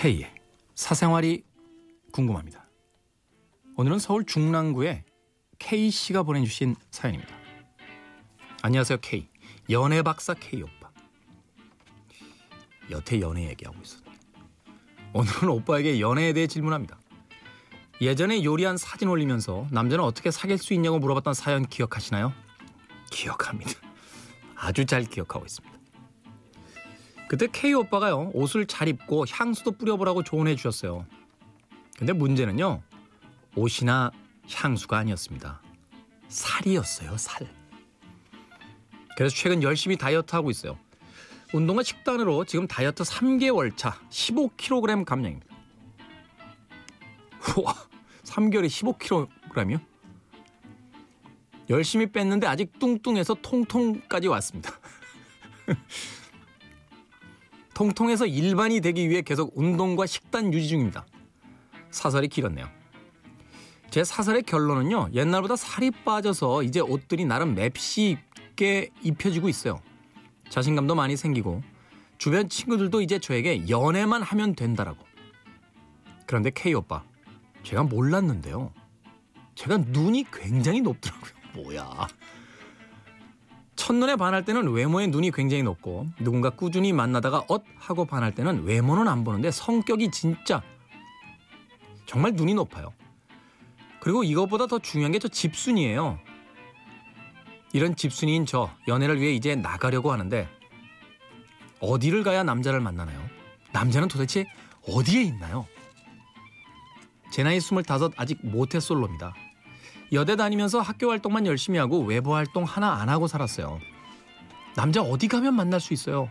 K의 사생활이 궁금합니다. 오늘은 서울 중랑구에 K 씨가 보내주신 사연입니다. 안녕하세요 K 연애 박사 K 오빠. 여태 연애 얘기하고 있어. 오늘은 오빠에게 연애에 대해 질문합니다. 예전에 요리한 사진 올리면서 남자는 어떻게 사귈 수 있냐고 물어봤던 사연 기억하시나요? 기억합니다. 아주 잘 기억하고 있습니다. 그때 K 오빠가요 옷을 잘 입고 향수도 뿌려보라고 조언해 주셨어요. 근데 문제는요 옷이나 향수가 아니었습니다. 살이었어요 살. 그래서 최근 열심히 다이어트 하고 있어요. 운동과 식단으로 지금 다이어트 3개월 차 15kg 감량입니다. 우와 3개월에 15kg이요? 열심히 뺐는데 아직 뚱뚱해서 통통까지 왔습니다. 통통해서 일반이 되기 위해 계속 운동과 식단 유지 중입니다. 사설이 길었네요. 제 사설의 결론은요. 옛날보다 살이 빠져서 이제 옷들이 나름 맵시 있게 입혀지고 있어요. 자신감도 많이 생기고 주변 친구들도 이제 저에게 연애만 하면 된다라고. 그런데 K 오빠, 제가 몰랐는데요. 제가 눈이 굉장히 높더라고요. 뭐야. 첫눈에 반할 때는 외모에 눈이 굉장히 높고 누군가 꾸준히 만나다가 엇 하고 반할 때는 외모는 안 보는데 성격이 진짜 정말 눈이 높아요. 그리고 이것보다 더 중요한 게 저 집순이에요. 이런 집순이인 저 연애를 위해 이제 나가려고 하는데 어디를 가야 남자를 만나나요? 남자는 도대체 어디에 있나요? 제 나이 25 아직 모태솔로입니다. 여대 다니면서 학교 활동만 열심히 하고 외부 활동 하나 안 하고 살았어요. 남자 어디 가면 만날 수 있어요?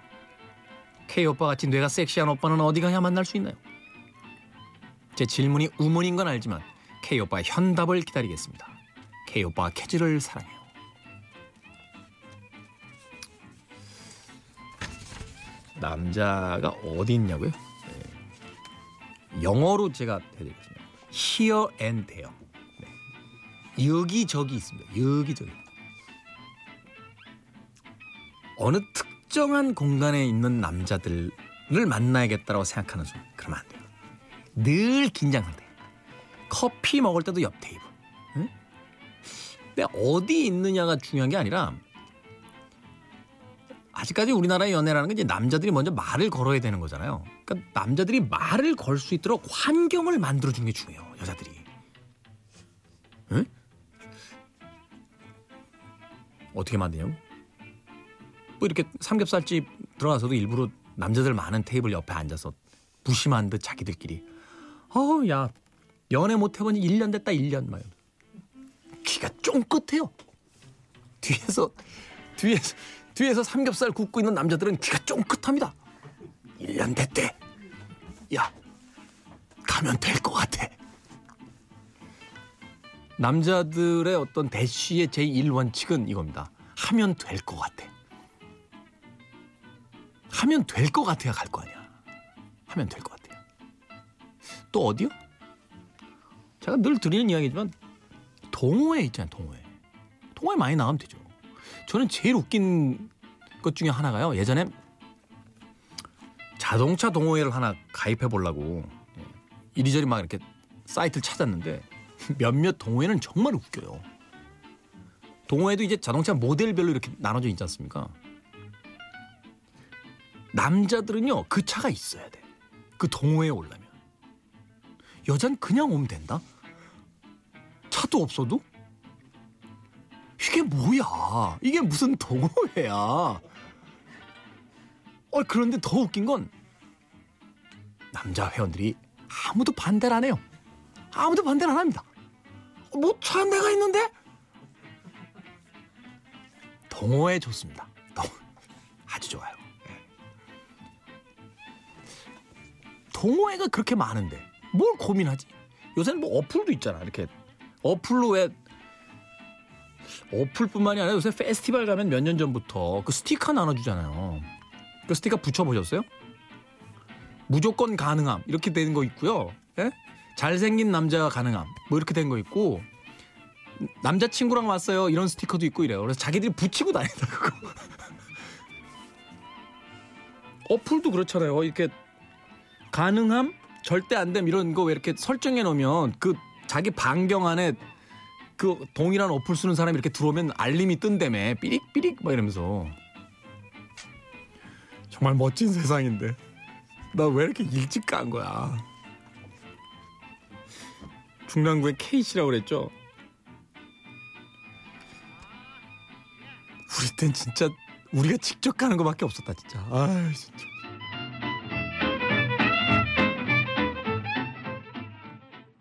K 오빠 같이 뇌가 섹시한 오빠는 어디 가야 만날 수 있나요? 제 질문이 우문인 건 알지만 K 오빠의 현답을 기다리겠습니다. K 오빠가 캐즈를 사랑해요. 남자가 어디 있냐고요? 네. 영어로 제가 해드리겠습니다. Here and there. 여기저기 있습니다. 여기저기. 어느 특정한 공간에 있는 남자들을 만나야겠다고 생각하는 순간 그러면 안 돼요. 늘 긴장 상태. 커피 먹을 때도 옆 테이블. 응? 근데 어디 있느냐가 중요한 게 아니라 아직까지 우리나라의 연애라는 게 이제 남자들이 먼저 말을 걸어야 되는 거잖아요. 그러니까 남자들이 말을 걸 수 있도록 환경을 만들어 주는 게 중요해요. 여자들이. 어떻게 만드냐고? 뭐 이렇게 삼겹살집 들어가서도 일부러 남자들 많은 테이블 옆에 앉아서 무심한 듯 자기들끼리 어우 야 연애 못 해본 지 1년 됐다 1년 막 귀가 쫑긋해요. 뒤에서 뒤에서 뒤에서 삼겹살 굽고 있는 남자들은 귀가 쫑긋합니다. 1년 됐대. 야 가면 될 것 같아. 남자들의 어떤 대쉬의 제1 원칙은 이겁니다. 하면 될 것 같아. 하면 될 것 같아야 갈 거 아니야. 하면 될 것 같아요. 또 어디요? 제가 늘 드리는 이야기지만 동호회 있잖아요. 동호회. 동호회 많이 나가면 되죠. 저는 제일 웃긴 것 중에 하나가요. 예전에 자동차 동호회를 하나 가입해 보려고 예, 이리저리 막 이렇게 사이트를 찾았는데 몇몇 동호회는 정말 웃겨요. 동호회도 이제 자동차 모델별로 이렇게 나눠져 있지 않습니까? 남자들은요 그 차가 있어야 돼. 그 동호회에 올라면 여잔 그냥 오면 된다. 차도 없어도 이게 뭐야? 이게 무슨 동호회야? 어 그런데 더 웃긴 건 남자 회원들이 아무도 반대를 안 해요. 아무도 반대를 안 합니다. 뭐차 내가 있는데? 동호회 좋습니다. 아주 좋아요. 예. 동호회가 그렇게 많은데 뭘 고민하지? 요새는 뭐 어플도 있잖아. 이렇게 어플로 왜 어플뿐만이 아니라 요새 페스티벌 가면 몇 년 전부터 그 스티커 나눠주잖아요. 그 스티커 붙여보셨어요? 무조건 가능함 이렇게 되는 거 있고요. 예? 잘생긴 남자가 가능함. 뭐 이렇게 된 거 있고 남자친구랑 왔어요. 이런 스티커도 있고 이래요. 그래서 자기들이 붙이고 다닌다 그거 어플도 그렇잖아요. 이렇게 가능함? 절대 안 됨. 이런 거 왜 이렇게 설정해 놓으면 그 자기 반경 안에 그 동일한 어플 쓰는 사람이 이렇게 들어오면 알림이 뜬다며. 삐릭삐릭 막 이러면서. 정말 멋진 세상인데. 나 왜 이렇게 일찍 간 거야 중랑구의 K씨라고 그랬죠? 우리 땐 진짜 우리가 직접 가는 거밖에 없었다 진짜. 아 진짜